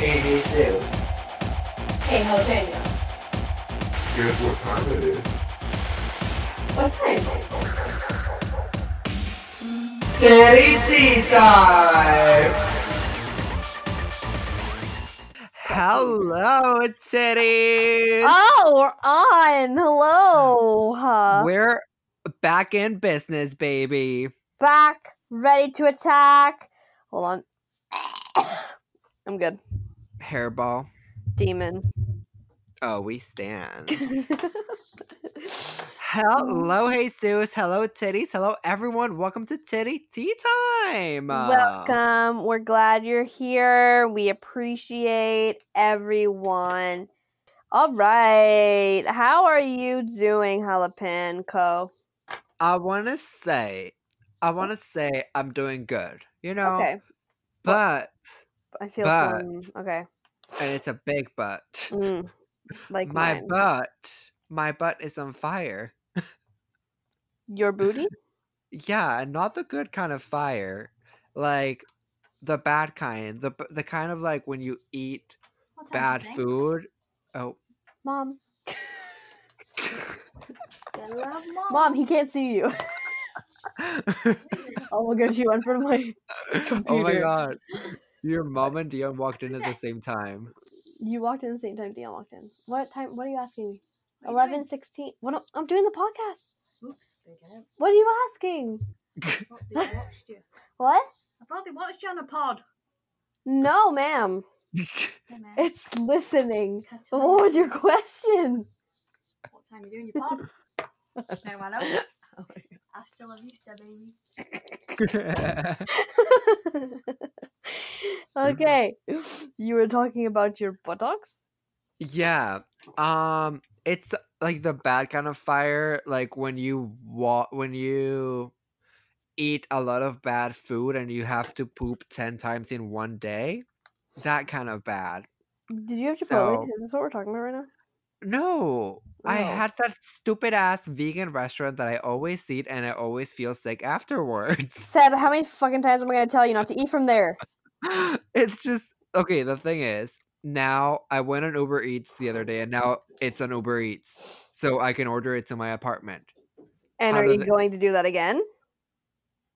Hey, Jesus. Hey, jalapeno. Guess what time it is? What time? Titty tea time! Hello, titties. Oh, we're on. Hello. Uh, We're back in business, baby. back, ready to attack. Hold on. I'm good. Hairball. Demon. Oh, we stand. Hello, hey, Jesus. Hello, titties. Hello, everyone. Welcome to Titty Tea Time. Welcome. We're glad you're here. We appreciate everyone. All right. How are you doing, Jalapeno? I want to say, I oh. want to say I'm doing good. You know, Okay. but I feel but- some. Okay. and it's a big butt. Mm, like my mine. butt, my butt is on fire. Your booty? Yeah, and not the good kind of fire, like the bad kind. The the kind of like when you eat bad food. Oh, Mom. Mom. Mom, he can't see you. oh my god, she went for my. computer. oh my god! Your mom and Dion walked in at the same time. You walked in the same time Dion walked in. What time? What are you asking me? What are you doing? Eleven sixteen. What? am- I'm doing the podcast. Oops, there. What are you asking? I thought they watched you. What? I thought they watched you on a pod. No, ma'am. It's listening. Catch what was your question? What time are you doing your pod? no, oh I know. Hasta la vista, baby. Okay. You were talking about your buttocks? yeah. Um, it's like the bad kind of fire. Like when you wa- when you eat a lot of bad food and you have to poop ten times in one day. That kind of bad. Did you have Chipotle? So- Is this what we're talking about right now? No, I Oh. had that stupid ass vegan restaurant that I always eat and I always feel sick afterwards. Seb, how many fucking times am I gonna tell you not to eat from there? It's just okay. The thing is, now I went on Uber Eats the other day and now it's on Uber Eats, so I can order it to my apartment. And How are you they- going to do that again?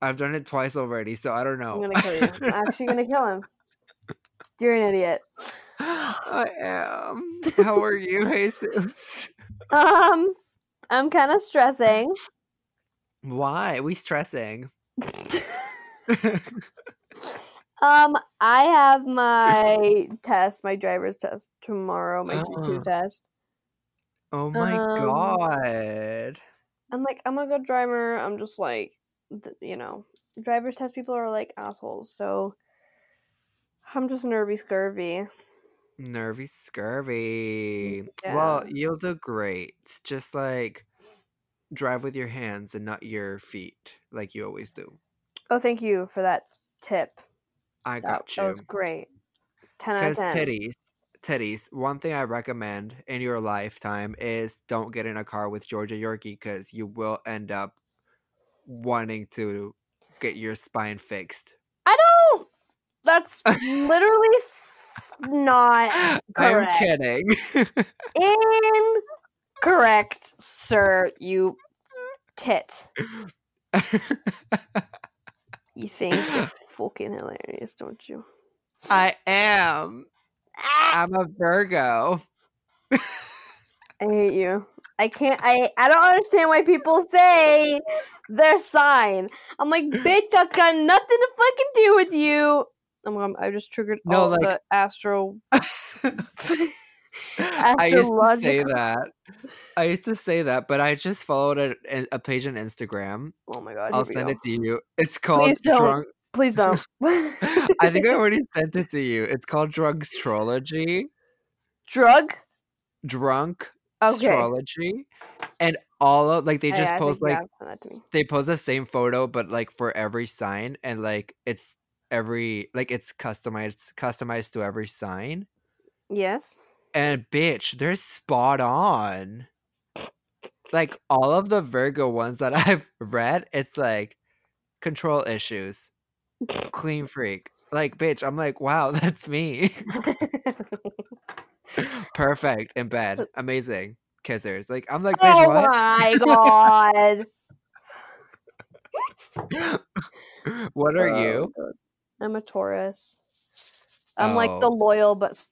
I've done it twice already, so I don't know. I'm gonna kill you. I'm actually gonna kill him. You're an idiot. I am. How are you, Jesus? Um, I'm kind of stressing. Why? We stressing. Um, I have my test, my driver's test tomorrow, my Oh. G2 test. oh my Um, god. I'm like, I'm a good driver. I'm just like, you know, driver's test people are like assholes. So I'm just nervy scurvy. Nervy scurvy. Well, you'll do great. Just like drive with your hands and not your feet, like you always do. Oh, thank you for that tip. I got that you. That was great. 10 out of Because 10. titties, titties. One thing I recommend in your lifetime is don't get in a car with Georgia Yorkie because you will end up wanting to get your spine fixed. I don't. That's literally not I'm kidding. Incorrect, sir. You tit. You think you're fucking hilarious, don't you? I am. Ah! I'm a Virgo. I hate you. I can't. I. I don't understand why people say their sign. I'm like, bitch, that's got nothing to fucking do with you. Oh I'm. I'm I just triggered No, all like- the astro. I used to say that. I used to say that, but I just followed a, a page on Instagram. Oh my god! I'll send go. it to you. It's called Please don't. Drunk. Please don't. I think I already sent it to you. It's called Drugstrology. drug. Drunk Okay. astrology. And all of like they just I post like have to send that to me. they post the same photo but like for every sign and like it's every like it's customized customized to every sign. Yes. And bitch, they're spot on. Like all of the Virgo ones that I've read, it's like control issues, clean freak. like, bitch, I'm like, wow, that's me. Perfect in bed. Amazing. Kissers. Like, I'm like, bitch, oh what? my god. what are Oh, you? God. I'm a Taurus. I'm like the Oh. loyal but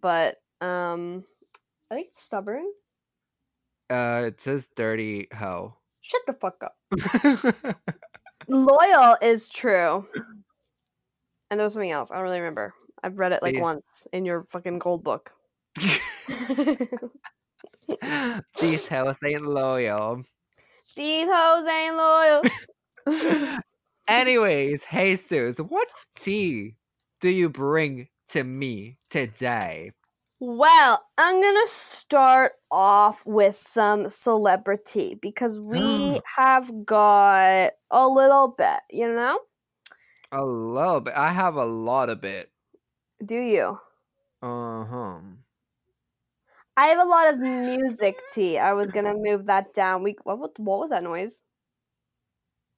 but um I think stubborn. Uh, it says dirty hoe. Shut the fuck up. Loyal is true. And there was something else. I don't really remember. I've read it like once in your fucking gold book. These hoes ain't loyal. These hoes ain't loyal. Anyways, Jesus, what tea do you bring to me today? Well, I'm gonna start off with some celebrity because we have got a little bit, you know? A little bit. I have a lot of it. Do you? Uh huh. I have a lot of music tea. I was gonna move that down. We what what, what was that noise?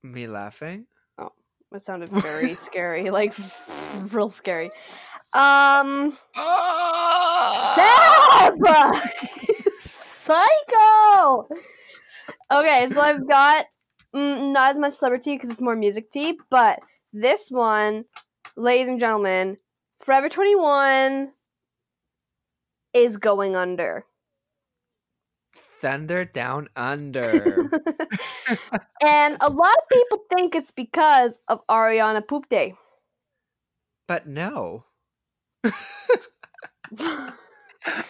Me laughing? Oh, it sounded very scary, like real scary. Um, Ah! Seb! psycho. Okay, so I've got mm, not as much celebrity because it's more music tea, but this one, ladies and gentlemen, Forever Twenty One is going under. Thunder down under. and a lot of people think it's because of Ariana Poop Day. but no.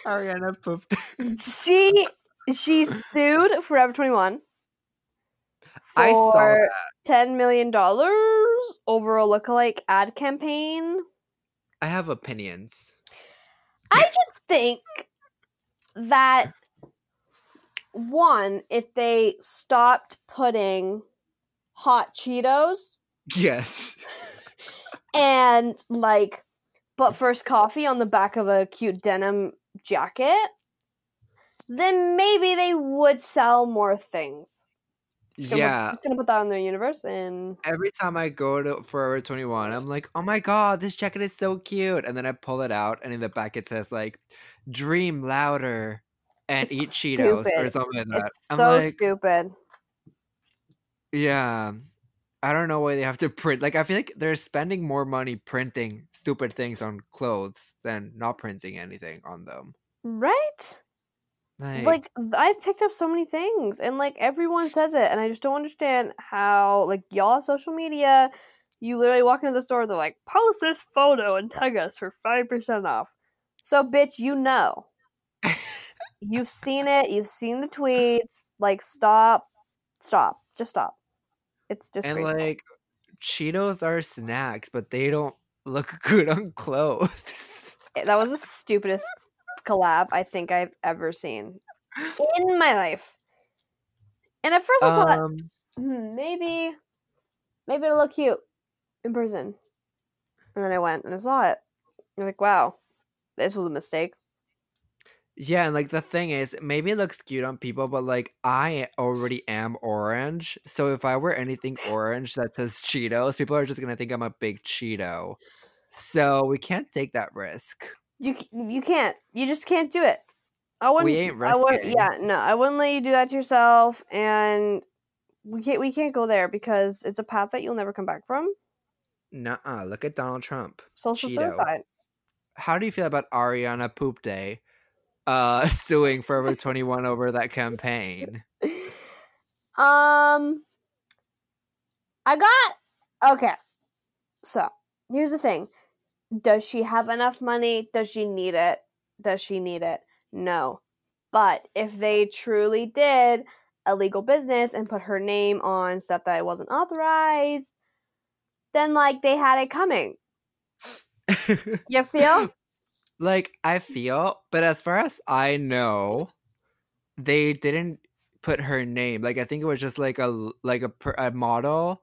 Ariana pooped. she she sued Forever 21 I saw for ten million dollars over a lookalike ad campaign. I have opinions. I just think that one, if they stopped putting hot Cheetos Yes. and like but first coffee on the back of a cute denim jacket, then maybe they would sell more things. Gonna put- Yeah. just gonna put that in their universe and Every time I go to Forever 21, I'm like, oh my god, this jacket is so cute. And then I pull it out, and in the back it says, like, dream louder and eat Cheetos or something like that. it's I'm so like, stupid. yeah. I don't know why they have to print. Like, I feel like they're spending more money printing stupid things on clothes than not printing anything on them. Right? Like, Like I've picked up so many things and like everyone says it and I just don't understand how like y'all have social media, you literally walk into the store, they're like, post this photo and tag us for five percent off. So bitch, you know. You've seen it, you've seen the tweets. Like stop. Stop. Just stop. It's just and like, Cheetos are snacks, but they don't look good on clothes. that was the stupidest collab I think I've ever seen in my life. And at first I thought um, hmm, maybe maybe it'll look cute in person. And then I went and I saw it. I'm like, wow, this was a mistake. Yeah, and like the thing is, maybe it looks cute on people, but like I already am orange. So if I wear anything orange that says Cheetos, people are just gonna think I'm a big Cheeto. So we can't take that risk. You you can't. You just can't do it. I wouldn't. We ain't I would. Yeah, no, I wouldn't let you do that to yourself. And we can't. We can't go there because it's a path that you'll never come back from. Nuh-uh. Look at Donald Trump. Social Cheeto. suicide. How do you feel about Ariana Poop Day uh suing Forever 21 over that campaign? Um, I got okay. So here's the thing: Does she have enough money? Does she need it? Does she need it? No. But if they truly did a legal business and put her name on stuff that wasn't authorized, then like they had it coming. You feel? Like I feel, but as far as I know, they didn't put her name. Like I think it was just like a like a, a model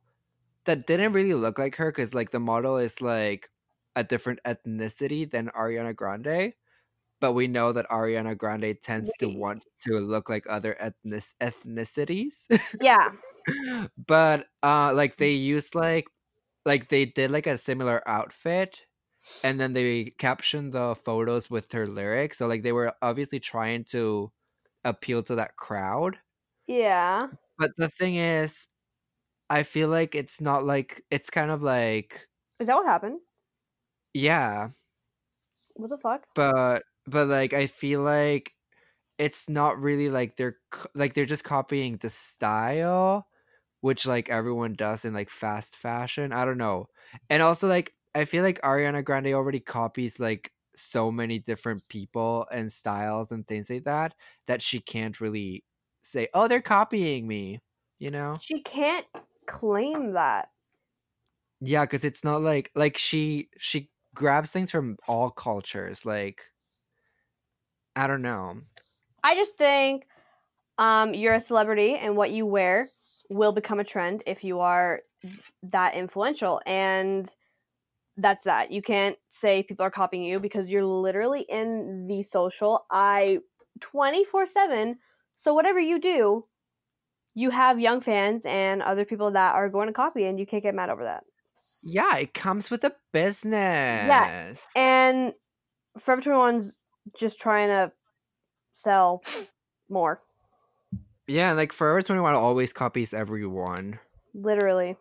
that didn't really look like her because like the model is like a different ethnicity than Ariana Grande. But we know that Ariana Grande tends to want to look like other ethnic ethnicities. yeah. but uh like they used like like they did like a similar outfit and then they captioned the photos with her lyrics. So like they were obviously trying to appeal to that crowd. Yeah. But the thing is, I feel like it's not like it's kind of like Is that what happened? yeah, What the fuck? but but like I feel like it's not really like they're like they're just copying the style which like everyone does in like fast fashion. I don't know. And also like I feel like Ariana Grande already copies like so many different people and styles and things like that that she can't really say, "Oh, they're copying me." You know? She can't claim that. Yeah, cuz it's not like like she she grabs things from all cultures like I don't know. I just think um, you're a celebrity and what you wear will become a trend if you are that influential. And that's that. You can't say people are copying you because you're literally in the social I 24 7. So whatever you do, you have young fans and other people that are going to copy, and you can't get mad over that. Yeah, it comes with a business. Yes. And Forever 21's just trying to sell more. Yeah, like Forever 21 always copies everyone. Literally.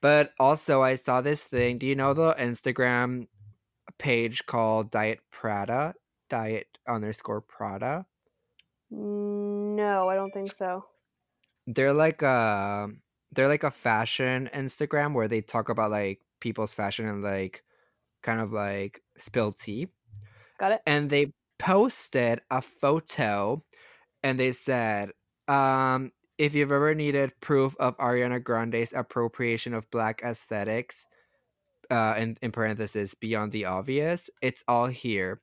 But also, I saw this thing. Do you know the Instagram page called Diet Prada? Diet underscore Prada. No, I don't think so. They're like a they're like a fashion Instagram where they talk about like people's fashion and like kind of like spill tea. Got it? and they posted a photo and they said um if you've ever needed proof of ariana grande's appropriation of black aesthetics uh in, in parentheses beyond the obvious it's all here.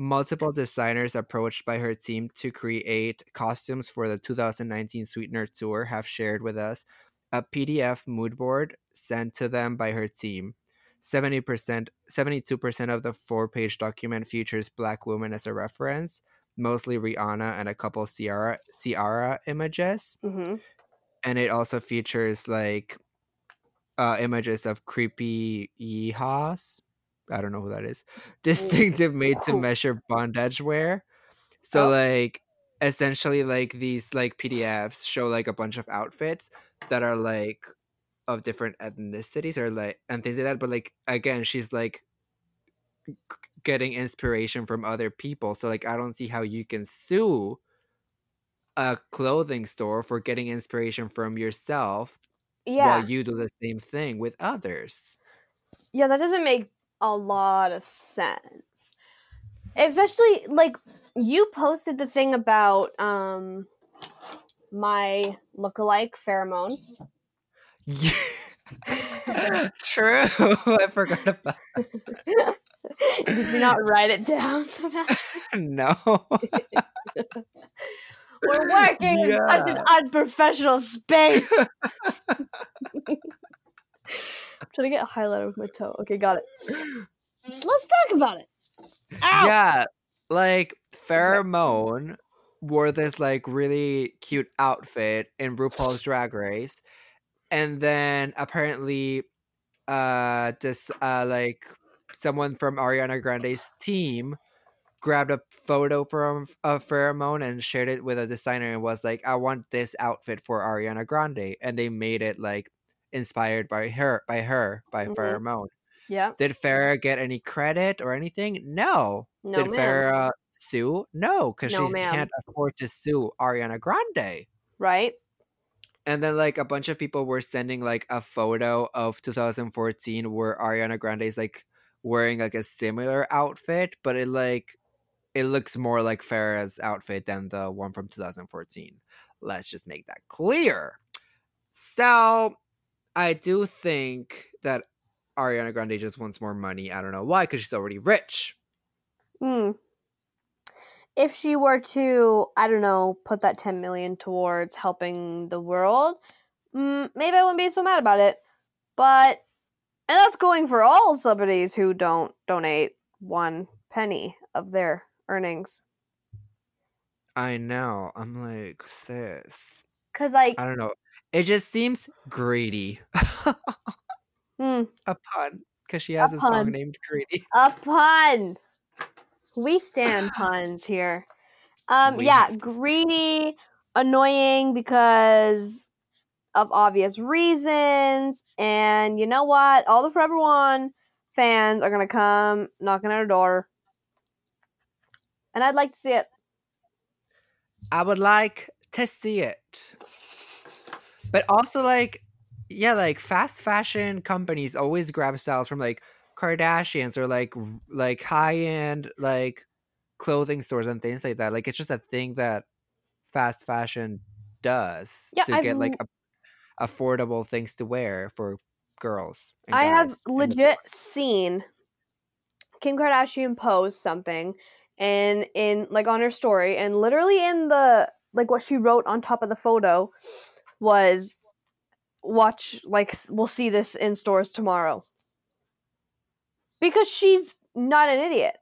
Multiple designers approached by her team to create costumes for the 2019 sweetener tour have shared with us a pdf mood board sent to them by her team. 70%, 72% of the four page document features black women as a reference, mostly Rihanna and a couple Ciara, Ciara images. Mm-hmm. And it also features like uh, images of creepy yeehaws. I don't know who that is. Distinctive made to measure bondage wear. So Oh. like essentially like these like PDFs show like a bunch of outfits that are like of different ethnicities or like and things like that. But like again, she's like getting inspiration from other people. So like I don't see how you can sue a clothing store for getting inspiration from yourself Yeah. while you do the same thing with others. yeah, that doesn't make a lot of sense. Especially like you posted the thing about um my lookalike Farrah Moan. Yeah. True. I forgot about Did you not write it down? Sebastian? no. We're working in such an unprofessional space. I'm trying to get a highlighter with my toe. Okay, got it. Let's talk about it. Ow! Yeah, like Farrah Moan wore this like really cute outfit in RuPaul's Drag Race, and then apparently, uh, this uh like someone from Ariana Grande's team grabbed a photo from a Farrah Moan and shared it with a designer and was like, "I want this outfit for Ariana Grande," and they made it like inspired by her by her by Mhm. Farrah Moan. Yeah. Did Farrah get any credit or anything? No. No, Did ma'am. Farrah sue? No, because No, she ma'am. can't afford to sue Ariana Grande. Right? And then like a bunch of people were sending like a photo of 2014 where Ariana Grande is like wearing like a similar outfit, but it like it looks more like Farrah's outfit than the one from 2014. Let's just make that clear. So I do think that Ariana Grande just wants more money. I don't know why, because she's already rich. Hmm. If she were to, I don't know, put that 10 million towards helping the world, mm, maybe I wouldn't be so mad about it. But, and that's going for all celebrities who don't donate one penny of their earnings. I know. I'm like, sis. Cause like, I don't know. It just seems greedy. Hmm. A pun. Because she has a, pun. song named Greedy. A pun. We stand puns here. Um, We yeah, greedy, annoying because of obvious reasons. And you know what? All the Forever One fans are gonna come knocking at our door. And I'd like to see it. I would like to see it. But also like yeah, like fast fashion companies always grab styles from like Kardashians or like like high end like clothing stores and things like that. Like it's just a thing that fast fashion does Yeah, to I've get like a, affordable things to wear for girls. I have guys in the legit seen Kim Kardashian post something and in like on her story and literally in the like what she wrote on top of the photo was watch like we'll see this in stores tomorrow. Because she's not an idiot.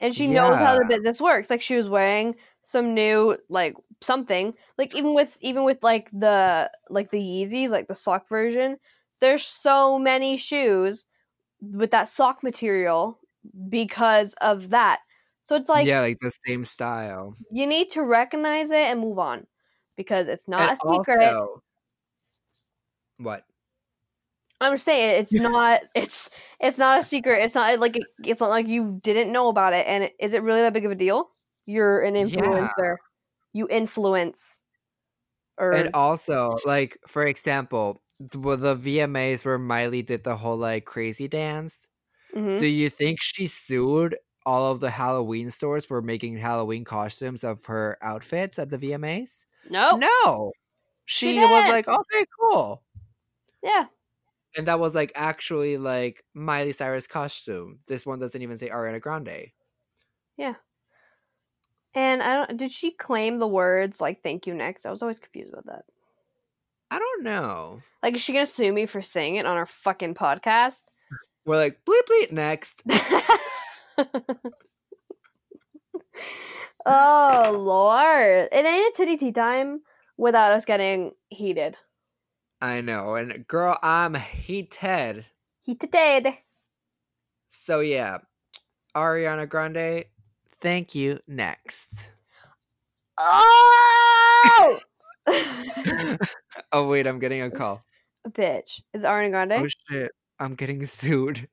And she knows how the business works. Like she was wearing some new like something. Like even with even with like the like the Yeezys, like the sock version, there's so many shoes with that sock material because of that. So it's like yeah, like the same style. you need to recognize it and move on because it's not And a secret. also- what? I'm just saying it's not it's it's not a secret. It's not like it, it's not like you didn't know about it. And is it really that big of a deal? You're an Yeah. You influence. Or And also, like for example, th- the VMAs where Miley did the whole like crazy dance. Mhm. Do you think she sued all of the Halloween stores for making Halloween costumes of her outfits at the VMAs? no, No. She, She was like, okay, cool. yeah, And that was like actually like Miley Cyrus costume. This one doesn't even say Ariana Grande. And I don't. Did she claim the words like "thank you" next? I was always confused about that. I don't know. Like, is she gonna sue me for saying it on our fucking podcast? We're like, bleep bleep next. oh lord! It ain't a titty tea time without us getting heated. I know. And girl, I'm heated. Heated. So yeah, Ariana Grande, thank you. Next. Oh! oh wait, I'm getting a call. Bitch. Is Ariana Grande? Oh shit, I'm getting sued.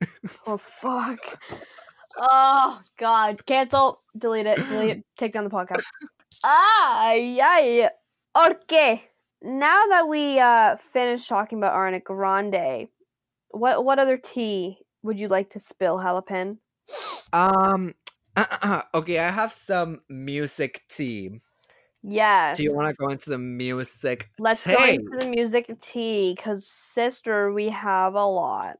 Oh fuck. Oh god. Cancel. Delete it. Delete it. Take down the podcast. Ah yeah. Okay. Now that we uh finished talking about Ariana Grande, what what other tea would you like to spill, Jalapin? um, okay, I have some music tea. Yes. Do you want to go into the music? Let's tea? go into the music tea, cause sister, we have a lot.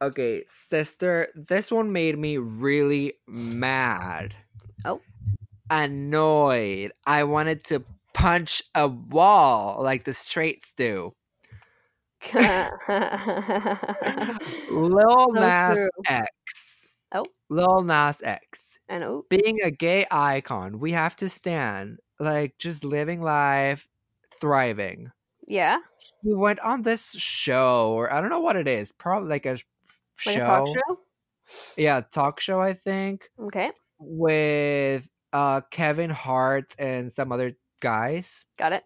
Okay, sister, this one made me really mad. Oh. Annoyed. I wanted to punch a wall like the straights do. Lil So Nas. X. Oh. Lil Nas X. and oh, Being a gay icon, we have to stand like just living life, thriving. yeah, He went on this show, or I don't know what it is, probably like a like show. a talk show. Yeah, talk show, I think, Okay, with uh Kevin Hart and some other guys. got it.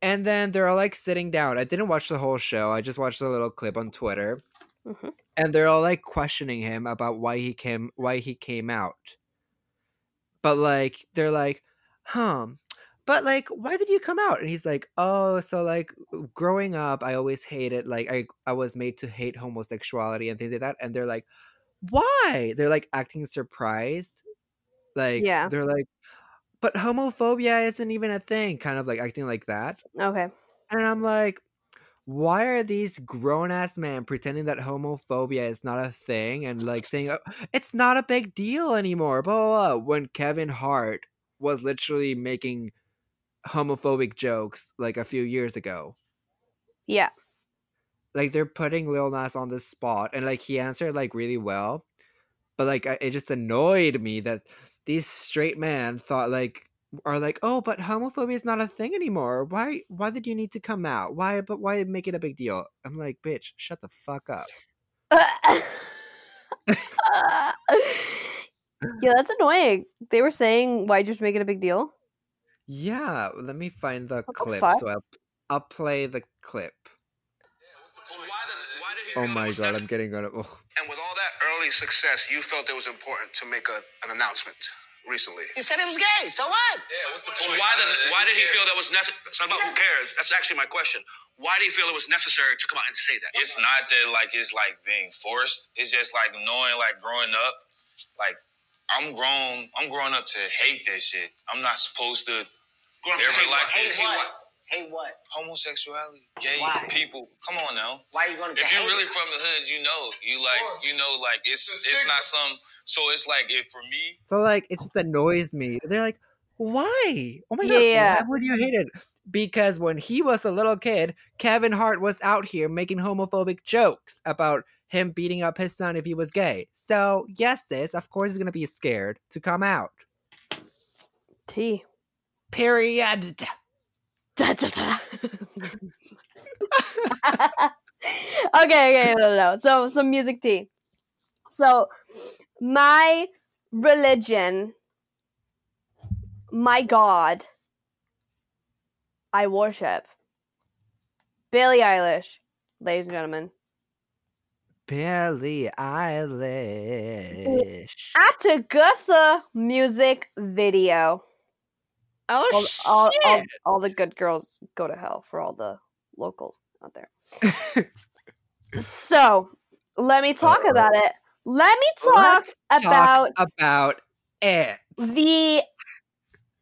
And then they're all like sitting down. I didn't watch the whole show. I just watched a little clip on Twitter. Mhm. And they're all like questioning him about why he came why he came out. But like they're like, "Huh. But like why did you come out?" And he's like, "Oh, so like growing up, I always hated like I I was made to hate homosexuality and things like that." And they're like, "Why?" They're like acting surprised. Like Yeah. they're like, "But homophobia isn't even a thing." Kind of like acting like that. Okay, And I'm like, why are these grown ass men pretending that homophobia is not a thing and like saying "Oh, it's not a big deal anymore? Blah, blah, blah, when Kevin Hart was literally making homophobic jokes like a few years ago. yeah, Like they're putting Lil Nas on the spot and like he answered like really well. But like it just annoyed me that these straight men thought like are like, "Oh, but homophobia is not a thing anymore. Why why did you need to come out? Why but why make it a big deal?" I'm like, "Bitch, shut the fuck up." yeah, that's annoying. They were saying, "Why'd you just make it a big deal?" Yeah, let me find the the clip. fuck? So I'll I'll play the clip. So why did, why did he Oh my god. I'm getting on it. Oh. And with all that early success, you felt it was important to make a, an announcement recently. He said he was gay. So what? Yeah, what's the point? So why did why did he feel that was necessary? It's about who cares. That's actually my question. Why do you feel it was necessary to come out and say that? It's not that like it's like being forced. It's just like knowing like growing up, like I'm grown. I'm growing up to hate this shit. I'm not supposed to Growing up to ever hate like what? this. Hate what? Hate what? Homosexuality, gay Why? people. Come on now. Why are you gonna If hate you're really it? from the hood, you know, you like, you know, like it's It's a it's stigma. not some. So it's like if for me, So like it just annoys me. They're like, why? Oh my Yeah, god, yeah. why would you hate it? Because when he was a little kid, Kevin Hart was out here making homophobic jokes about him beating up his son if he was gay. So yes, sis, of course he's gonna be scared to come out. T. Period. Da, da, da. okay, okay, no, no, no. So some music tea. So my religion, my God, I worship. Billie Eilish, ladies and gentlemen. Billie Eilish. Atagutha music video. Oh All, all, all, all the good girls go to hell for all the locals out there. So let me talk Uh-oh. about it. Let me talk Let's about about it. the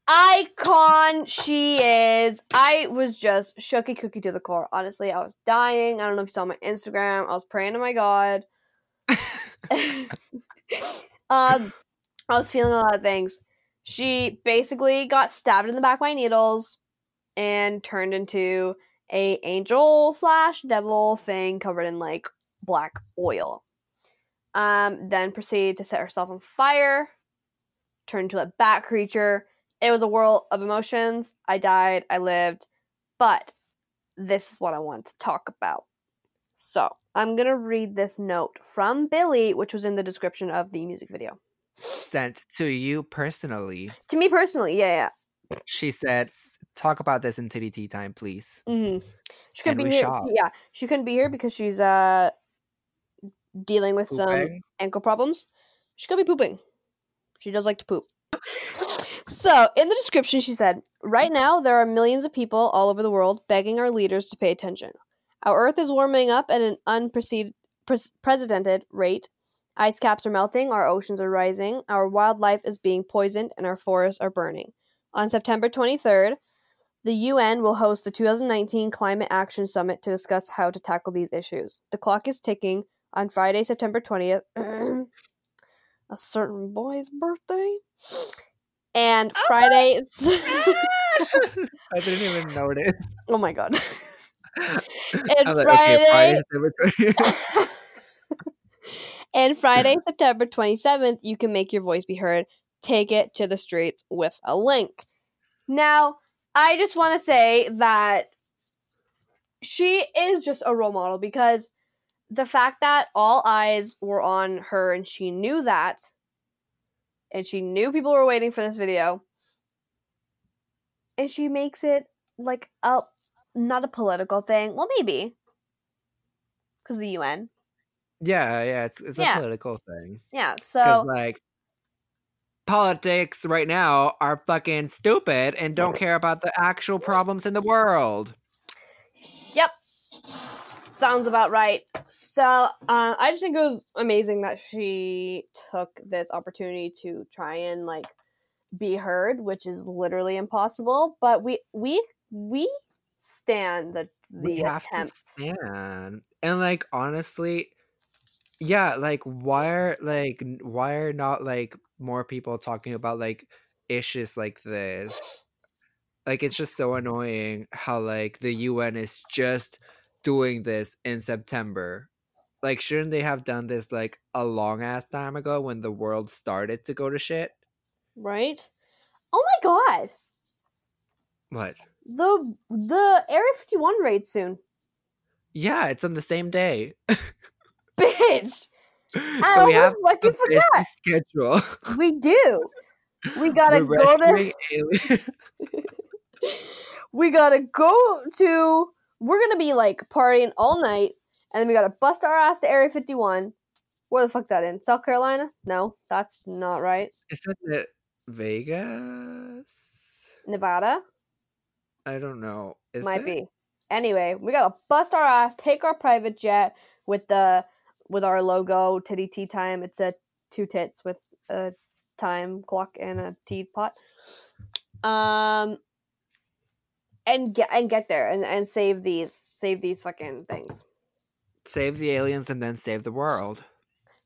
icon she is. I was just shooky cookie to the core. Honestly, I was dying. I don't know if you saw my Instagram. I was praying to my God. um, I was feeling a lot of things. She basically got stabbed in the back by needles and turned into a angel slash devil thing covered in like black oil. Um, then proceeded to set herself on fire, turned into a bat creature. It was a whirl of emotions. I died, I lived, but this is what I want to talk about. So I'm gonna read this note from Billie, which was in the description of the music video. Sent to you personally. To me personally, yeah, yeah. She said, "Talk about this in TDT time, please." yeah. hmm She couldn't be here. she- yeah, she couldn't be here because she's uh dealing with some ankle problems. She could be pooping. She does like to poop. So, in the description, she said, Right now, there are millions of people all over the world begging our leaders to pay attention. Our Earth is warming up at an unprecedented rate. Ice caps are melting, our oceans are rising, our wildlife is being poisoned, and our forests are burning. On September 23rd, the UN will host the 2019 Climate Action Summit to discuss how to tackle these issues. The clock is ticking. On Friday, September 20th, a certain boy's birthday. And oh Friday, I didn't even notice. oh my god. And like, Friday, okay, 20th. And Friday, September 27th, you can make your voice be heard. Take it to the streets with a link. Now, I just want to say that she is just a role model because the fact that all eyes were on her and she knew that, and she knew people were waiting for this video, and she makes it like a not a political thing. Well, maybe because the UN. Yeah, yeah, it's it's Yeah. a political thing. Yeah. So like politics right now are fucking stupid and don't care about the actual problems in the world. Yep. Sounds about right. So uh, I just think it was amazing that she took this opportunity to try and like be heard, which is literally impossible. But we we we stand the the we have attempt. to stand and like honestly yeah like why are like why are not like more people talking about like issues like this like it's just so annoying how like the un is just doing this in september like shouldn't they have done this like a long ass time ago when the world started to go to shit right? Oh my god. What? The the Area 51 raid soon. Yeah, it's on the same day. Bitch. so I we have almost a fucking busy forgot. schedule. We do. We gotta go to we gotta go to we're gonna be like partying all night and then we gotta bust our ass to area 51 where the fuck's that in south carolina no that's not right Is that Vegas? nevada I don't know. Is might it? be anyway we gotta bust our ass take our private jet with the with our logo titty tea time it's a two tits with a time clock and a teapot um and get and get there and, and save these save these fucking things Save the aliens and then save the world.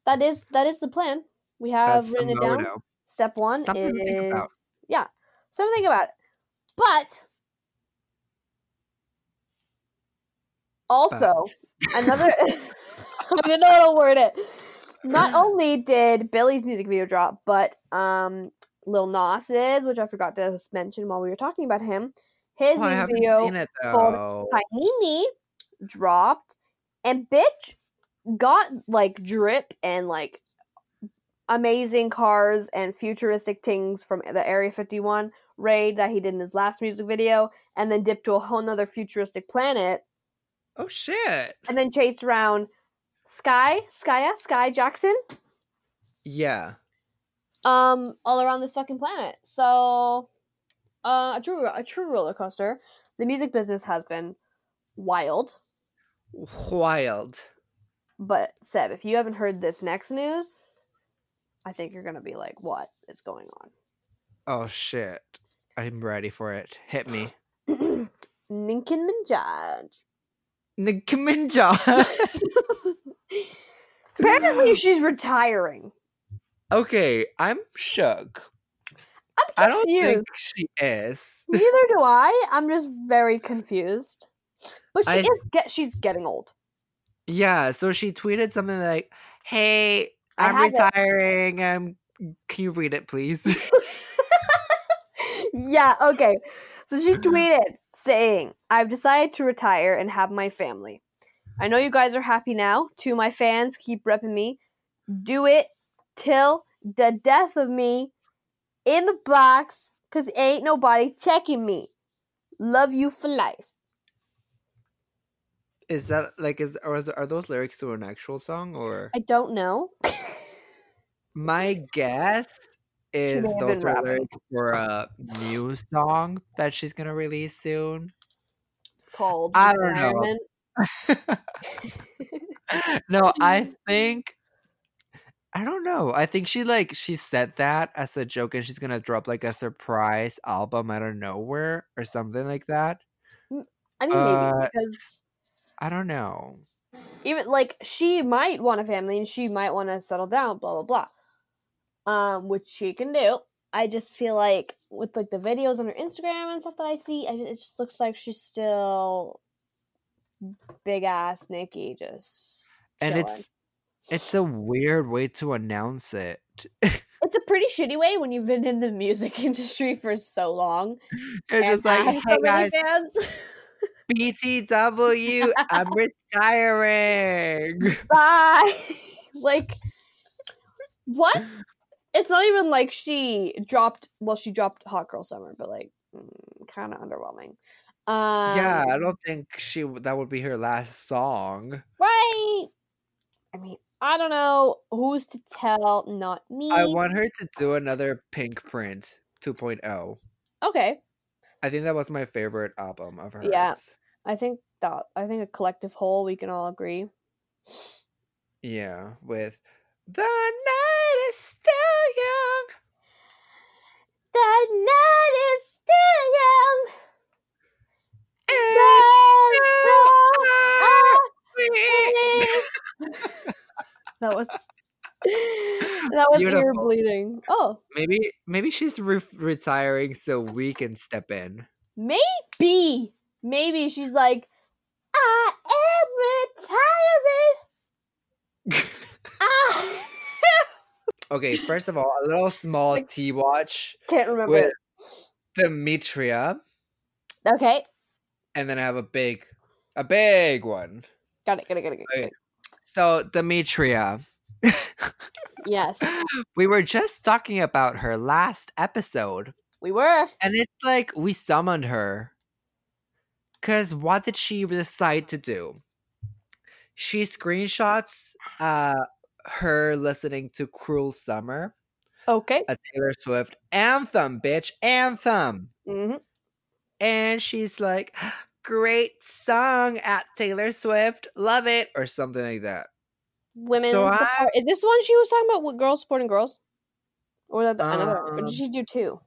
That is that is the plan. We have That's written it down. Step one Something is yeah, something think about. It. But also another, I didn't know how to word it. Not only did Billie's music video drop, but um, Lil Nas's, which I forgot to mention while we were talking about him, his Oh, music video it called. Tahini dropped, and bitch got like drip and like amazing cars and futuristic things from the Area 51 raid that he did in his last music video, and then dipped to a whole nother futuristic planet, Oh shit! and then chased around Sky, Skya, Skai Jackson, Yeah. um, all around this fucking planet. So, uh, a true a true roller coaster. The music business has been wild. Wild. But Seb, if you haven't heard this next news, I think you're gonna be like, "What is going on?" Oh shit! I'm ready for it. Hit me. on?" Nicki Minaj. Nicki Minaj. Apparently, she's retiring. okay, I'm shook. I'm I don't think she is. Neither do I. I'm just very confused. But she I- is get. She's getting old. Yeah, so she tweeted something like, "Hey, I'm have it. retiring. Um, can you read it, please?" yeah. Okay. So she tweeted saying, "I've decided to retire and have my family. I know you guys are happy now. To my fans, keep repping me. Mm-hmm. Do it till the death of me in the box, cause ain't nobody checking me. Love you for life." is that like is or is, are those lyrics to an actual song or? I don't know. My guess is those are rapping. lyrics for a new song that she's gonna release soon. Called I don't know. no, I think I don't know. I think she like she said that as a joke and she's gonna drop like a surprise album out of nowhere or something like that. I mean, maybe Uh, because I don't know. even like she might want a family and she might want to settle down, blah blah blah. Um, which she can do. I just feel like with like the videos on her Instagram and stuff that I see, I, it just looks like she's still big ass Nicki, just And chilling. it's it's a weird way to announce it. it's a pretty shitty way when you've been in the music industry for so long. It's and just like, hey so guys, fans. BTW, I'm retiring. Bye. like what? It's not even like she dropped. Well, she dropped Hot Girl Summer, but like mm, kind of underwhelming. Um, yeah, I don't think she that would be her last song. right. I mean, I don't know who's to tell. Not me. I want her to do another Pink Print 2.0. Okay, I think that was my favorite album of hers. Yeah. I think that. I think a collective whole. We can all agree. Yeah, with The Night is Still Young. The night is still young. It's so sweet. that was that was ear Beautiful. bleeding. Oh, Maybe maybe she's re- retiring so we can step in. maybe, maybe she's like, I am retiring. Okay, first of all, a little small Like- T watch Can't remember. with it. Demetria, Okay, and then I have a big, a big one. Got it, got it, got it. Got it. So Demetria, Yes, we were just talking about her last episode, we were. and it's like we summoned her. Cause what did she decide to do? She screenshots uh her listening to Cruel Summer, Okay. a Taylor Swift anthem, bitch, anthem. hmm and she's like, "Great song at Taylor Swift, love it," or something like that. Women. So support- I- Is this one she was talking about with girls supporting girls? Or was that the, another? Or Um, did she do two?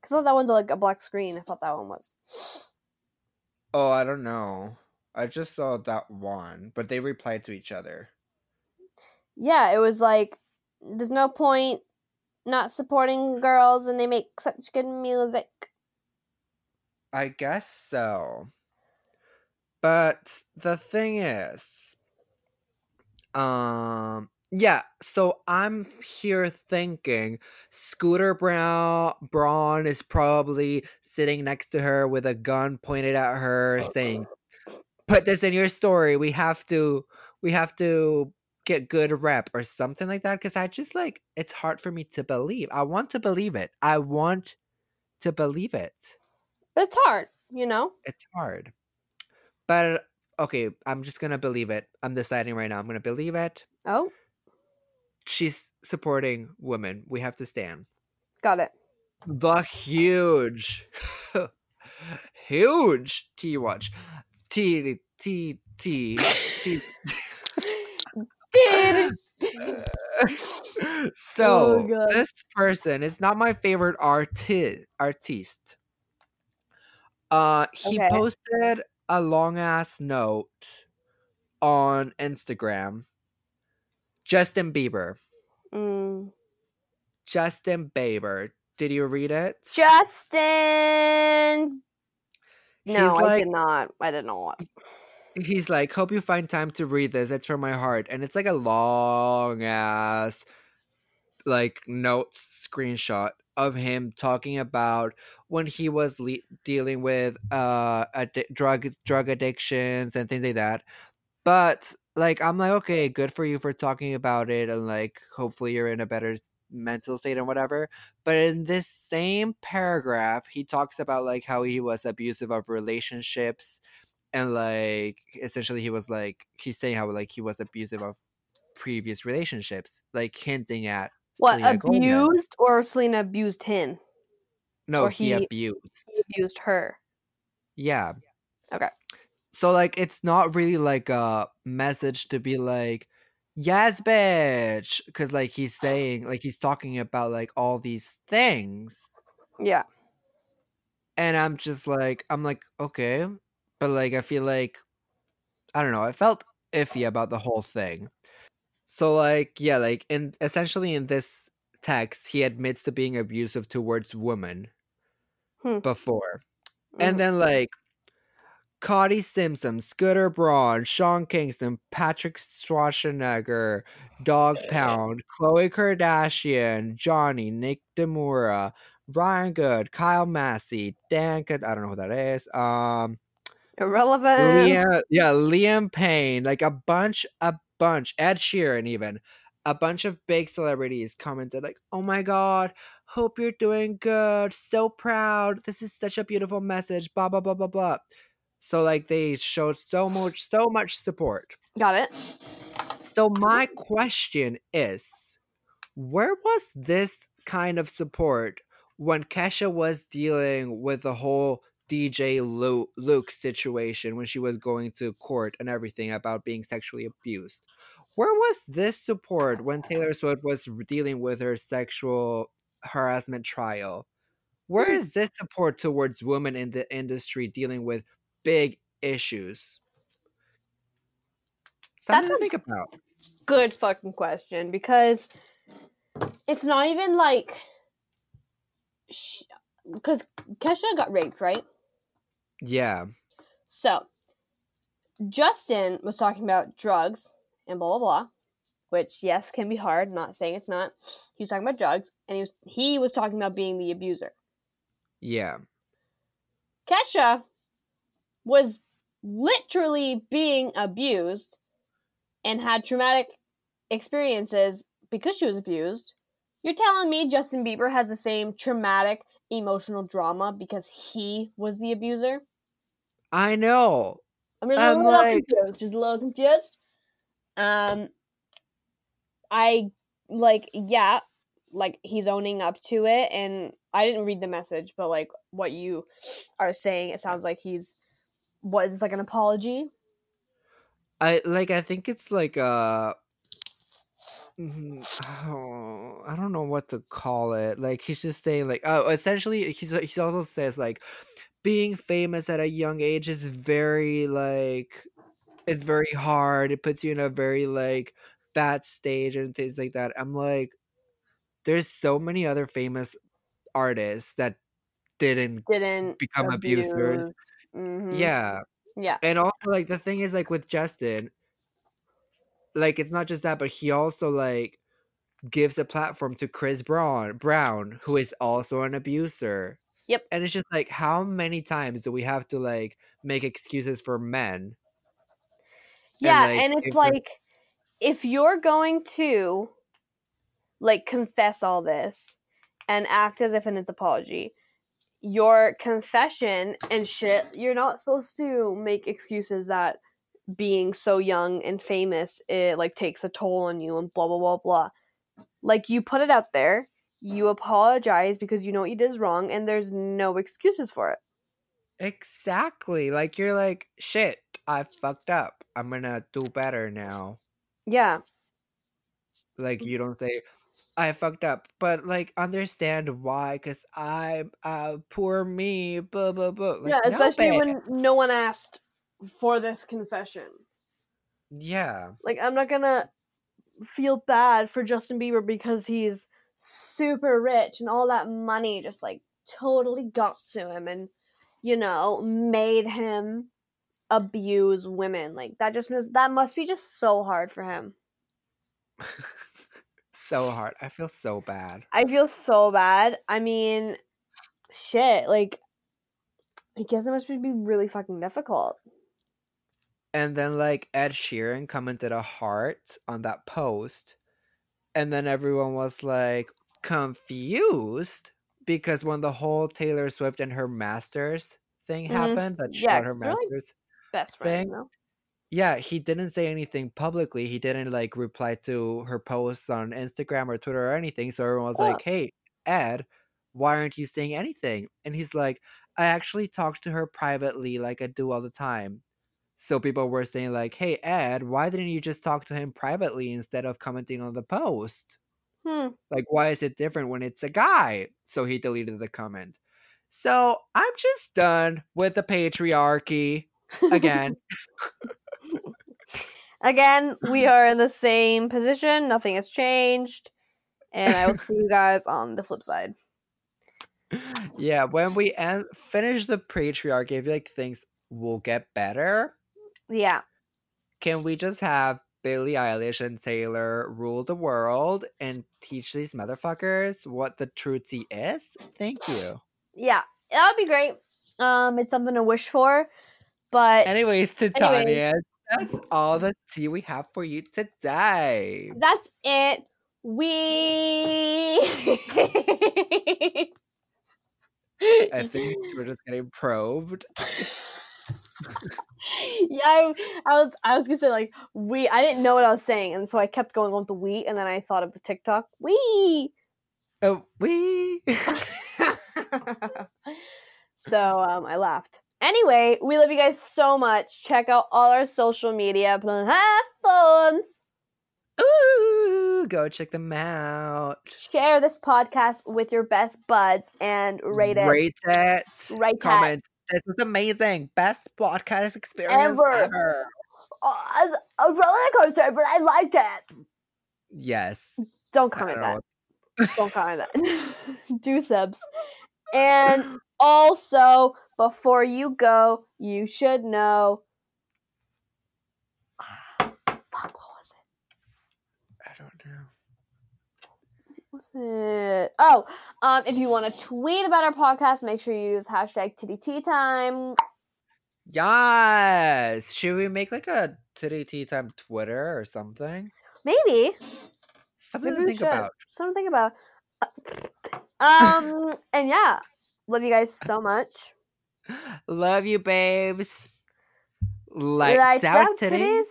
Because I thought that one's like a black screen. I thought that one was. Oh, I don't know. I just saw that one, but they replied to each other. Yeah, it was like there's no point not supporting girls, and they make such good music. I guess so. But the thing is, um, yeah. So I'm here thinking Scooter Brown Braun is probably sitting next to her with a gun pointed at her, saying, "Put this in your story. We have to. We have to." get good rep or something like that because i just like it's hard for me to believe i want to believe it i want to believe it it's hard, you know. it's hard. But okay, I'm just gonna believe it. I'm deciding right now. I'm gonna believe it. Oh, She's supporting women. We have to stand. got it. The huge, huge T watch. T T T T. so Oh, this person is not my favorite artist. Artiste. Uh, he Okay. posted a long ass note on Instagram. Justin Bieber. Mm. Justin Bieber. Did you read it? Justin. He's No, I did not. I did not. He's like, hope you find time to read this. It's from my heart. And it's like a long ass like notes screenshot of him talking about when he was le- dealing with uh addi- drug drug addictions and things like that. But like I'm like, okay, good for you for talking about it and like hopefully you're in a better mental state and whatever. But in this same paragraph, he talks about like how he was abusive of relationships and like essentially he was like he's saying how like he was abusive of previous relationships, like hinting at What Selena Gomez. abused or Selena abused him? No, or he, he- abused. He abused her. Yeah. Okay. So like it's not really like a message to be like, yes, bitch. Cause like he's saying, like he's talking about like all these things. Yeah. And I'm just like, I'm like, okay. But like I feel like I don't know, I felt iffy about the whole thing. So like, yeah, like in essentially in this text, he admits to being abusive towards women Hmm. before. Mm. And then like Cody Simpson, Scooter Braun, Sean Kingston, Patrick Schwarzenegger, Dog Pound, Khloe Kardashian, Johnny, Nick Demura, Ryan Good, Kyle Massey, Dan I don't know who that is. Um Irrelevant. Liam, yeah, Liam Payne, like a bunch, a bunch, Ed Sheeran, even a bunch of big celebrities commented, like, "Oh my god, hope you're doing good, so proud. This is such a beautiful message." Blah blah blah blah blah. So like they showed so much, so much support. Got it. So my question is, where was this kind of support when Kesha was dealing with the whole DJ Luke, Luke situation when she was going to court and everything about being sexually abused? Where was this support when Taylor Swift was dealing with her sexual harassment trial? Where hmm. is this support towards women in the industry dealing with big issues? Something to a- think about. Good fucking question because it's not even like because Kesha got raped, right? Yeah. So Justin was talking about drugs and blah blah blah, which yes can be hard. Not saying it's not. He was talking about drugs, and he was he was talking about being the abuser. Yeah. Kesha was literally being abused and had traumatic experiences because she was abused. You're telling me Justin Bieber has the same traumatic emotional drama because he was the abuser? I know. I'm just I'm a little like- confused. Just a little confused. Um, I like, yeah, like he's owning up to it, and I didn't read the message, but like what you are saying, it sounds like he's what is this like an apology? I like I think it's like uh mhm, oh, I don't know what to call it. Like he's just saying like oh essentially he's he also says like being famous at a young age is very like it's very hard. It puts you in a very like bad stage and things like that. I'm like there's so many other famous artists that didn't Didn't become abusers. hmm Yeah. yeah, And also like the thing is like with Justin, like it's not just that, but he also like gives a platform to Chris Brown Brown, who is also an abuser. Yep. And it's just like how many times do we have to like make excuses for men? yeah, like, and it's we're- like if you're going to like confess all this and act as if in its apology your confession and shit you're not supposed to make excuses that being so young and famous it like takes a toll on you and blah blah blah blah like you put it out there you apologize because you know what you did is wrong and there's no excuses for it Exactly. Like you're like, shit, I fucked up. I'm gonna do better now. yeah Like you don't say I fucked up, but like understand why, because I'm uh poor me, blah blah blah. Like, yeah especially babe. when no one asked for this confession Yeah. Like I'm not gonna feel bad for Justin Bieber because he's super rich and all that money just like totally got to him and you know made him abuse women. Like that just must- that must be just so hard for him. so hard. I feel so bad. I feel so bad. I mean, shit. Like I guess it must be really fucking difficult. And then like Ed Sheeran commented a heart on that post, and then everyone was like confused because when the whole Taylor Swift and her masters thing Mhm. happened, that she Yeah, got her like, masters. Best friend, Thing? Yeah, he didn't say anything publicly. He didn't like reply to her posts on Instagram or Twitter or anything. So everyone was Oh. like, "Hey, Ed, why aren't you saying anything?" And he's like, "I actually talked to her privately, like I do all the time." So people were saying like, "Hey, Ed, why didn't you just talk to him privately instead of commenting on the post? Hmm. Like, why is it different when it's a guy?" So he deleted the comment. So I'm just done with the patriarchy again. Again, we are in the same position. Nothing has changed. And I will see you guys on the flip side. yeah, when we end, finish the patriarchy, I feel like things will get better. Yeah. Can we just have Billie Eilish and Taylor rule the world and teach these motherfuckers what the true tea is? Thank you. Yeah. That would be great. Um, it's something to wish for. But Anyways, Anyways. Titania, that's all the tea we have for you today. that's it. We I think we're just getting probed. yeah, I, I was I was gonna say like we I didn't know what I was saying, and so I kept going on with the we, and then I thought of the TikTok we. Oh, we. so um, I laughed. Anyway, we love you guys so much. Check out all our social media platforms. Ooh, go check them out. Share this podcast with your best buds and rate it. Rate it. Rate it. This was amazing. Best podcast experience Ever. ever. Uh, I was a roller coaster, but I liked it. Yes. Don't comment that. Don't comment that. Do subs. And also, before you go, you should know. Fuck, what was it? I don't know. What's it? Oh, um, if you want to tweet about our podcast, make sure you use hashtag titty tea time. Yes. Should we make like a titty tea time Twitter or something? Maybe. Something Maybe to think should. about. Something to think about. Um, and yeah, love you guys so much. Love you, babes. Lights, Lights out, titties. titties.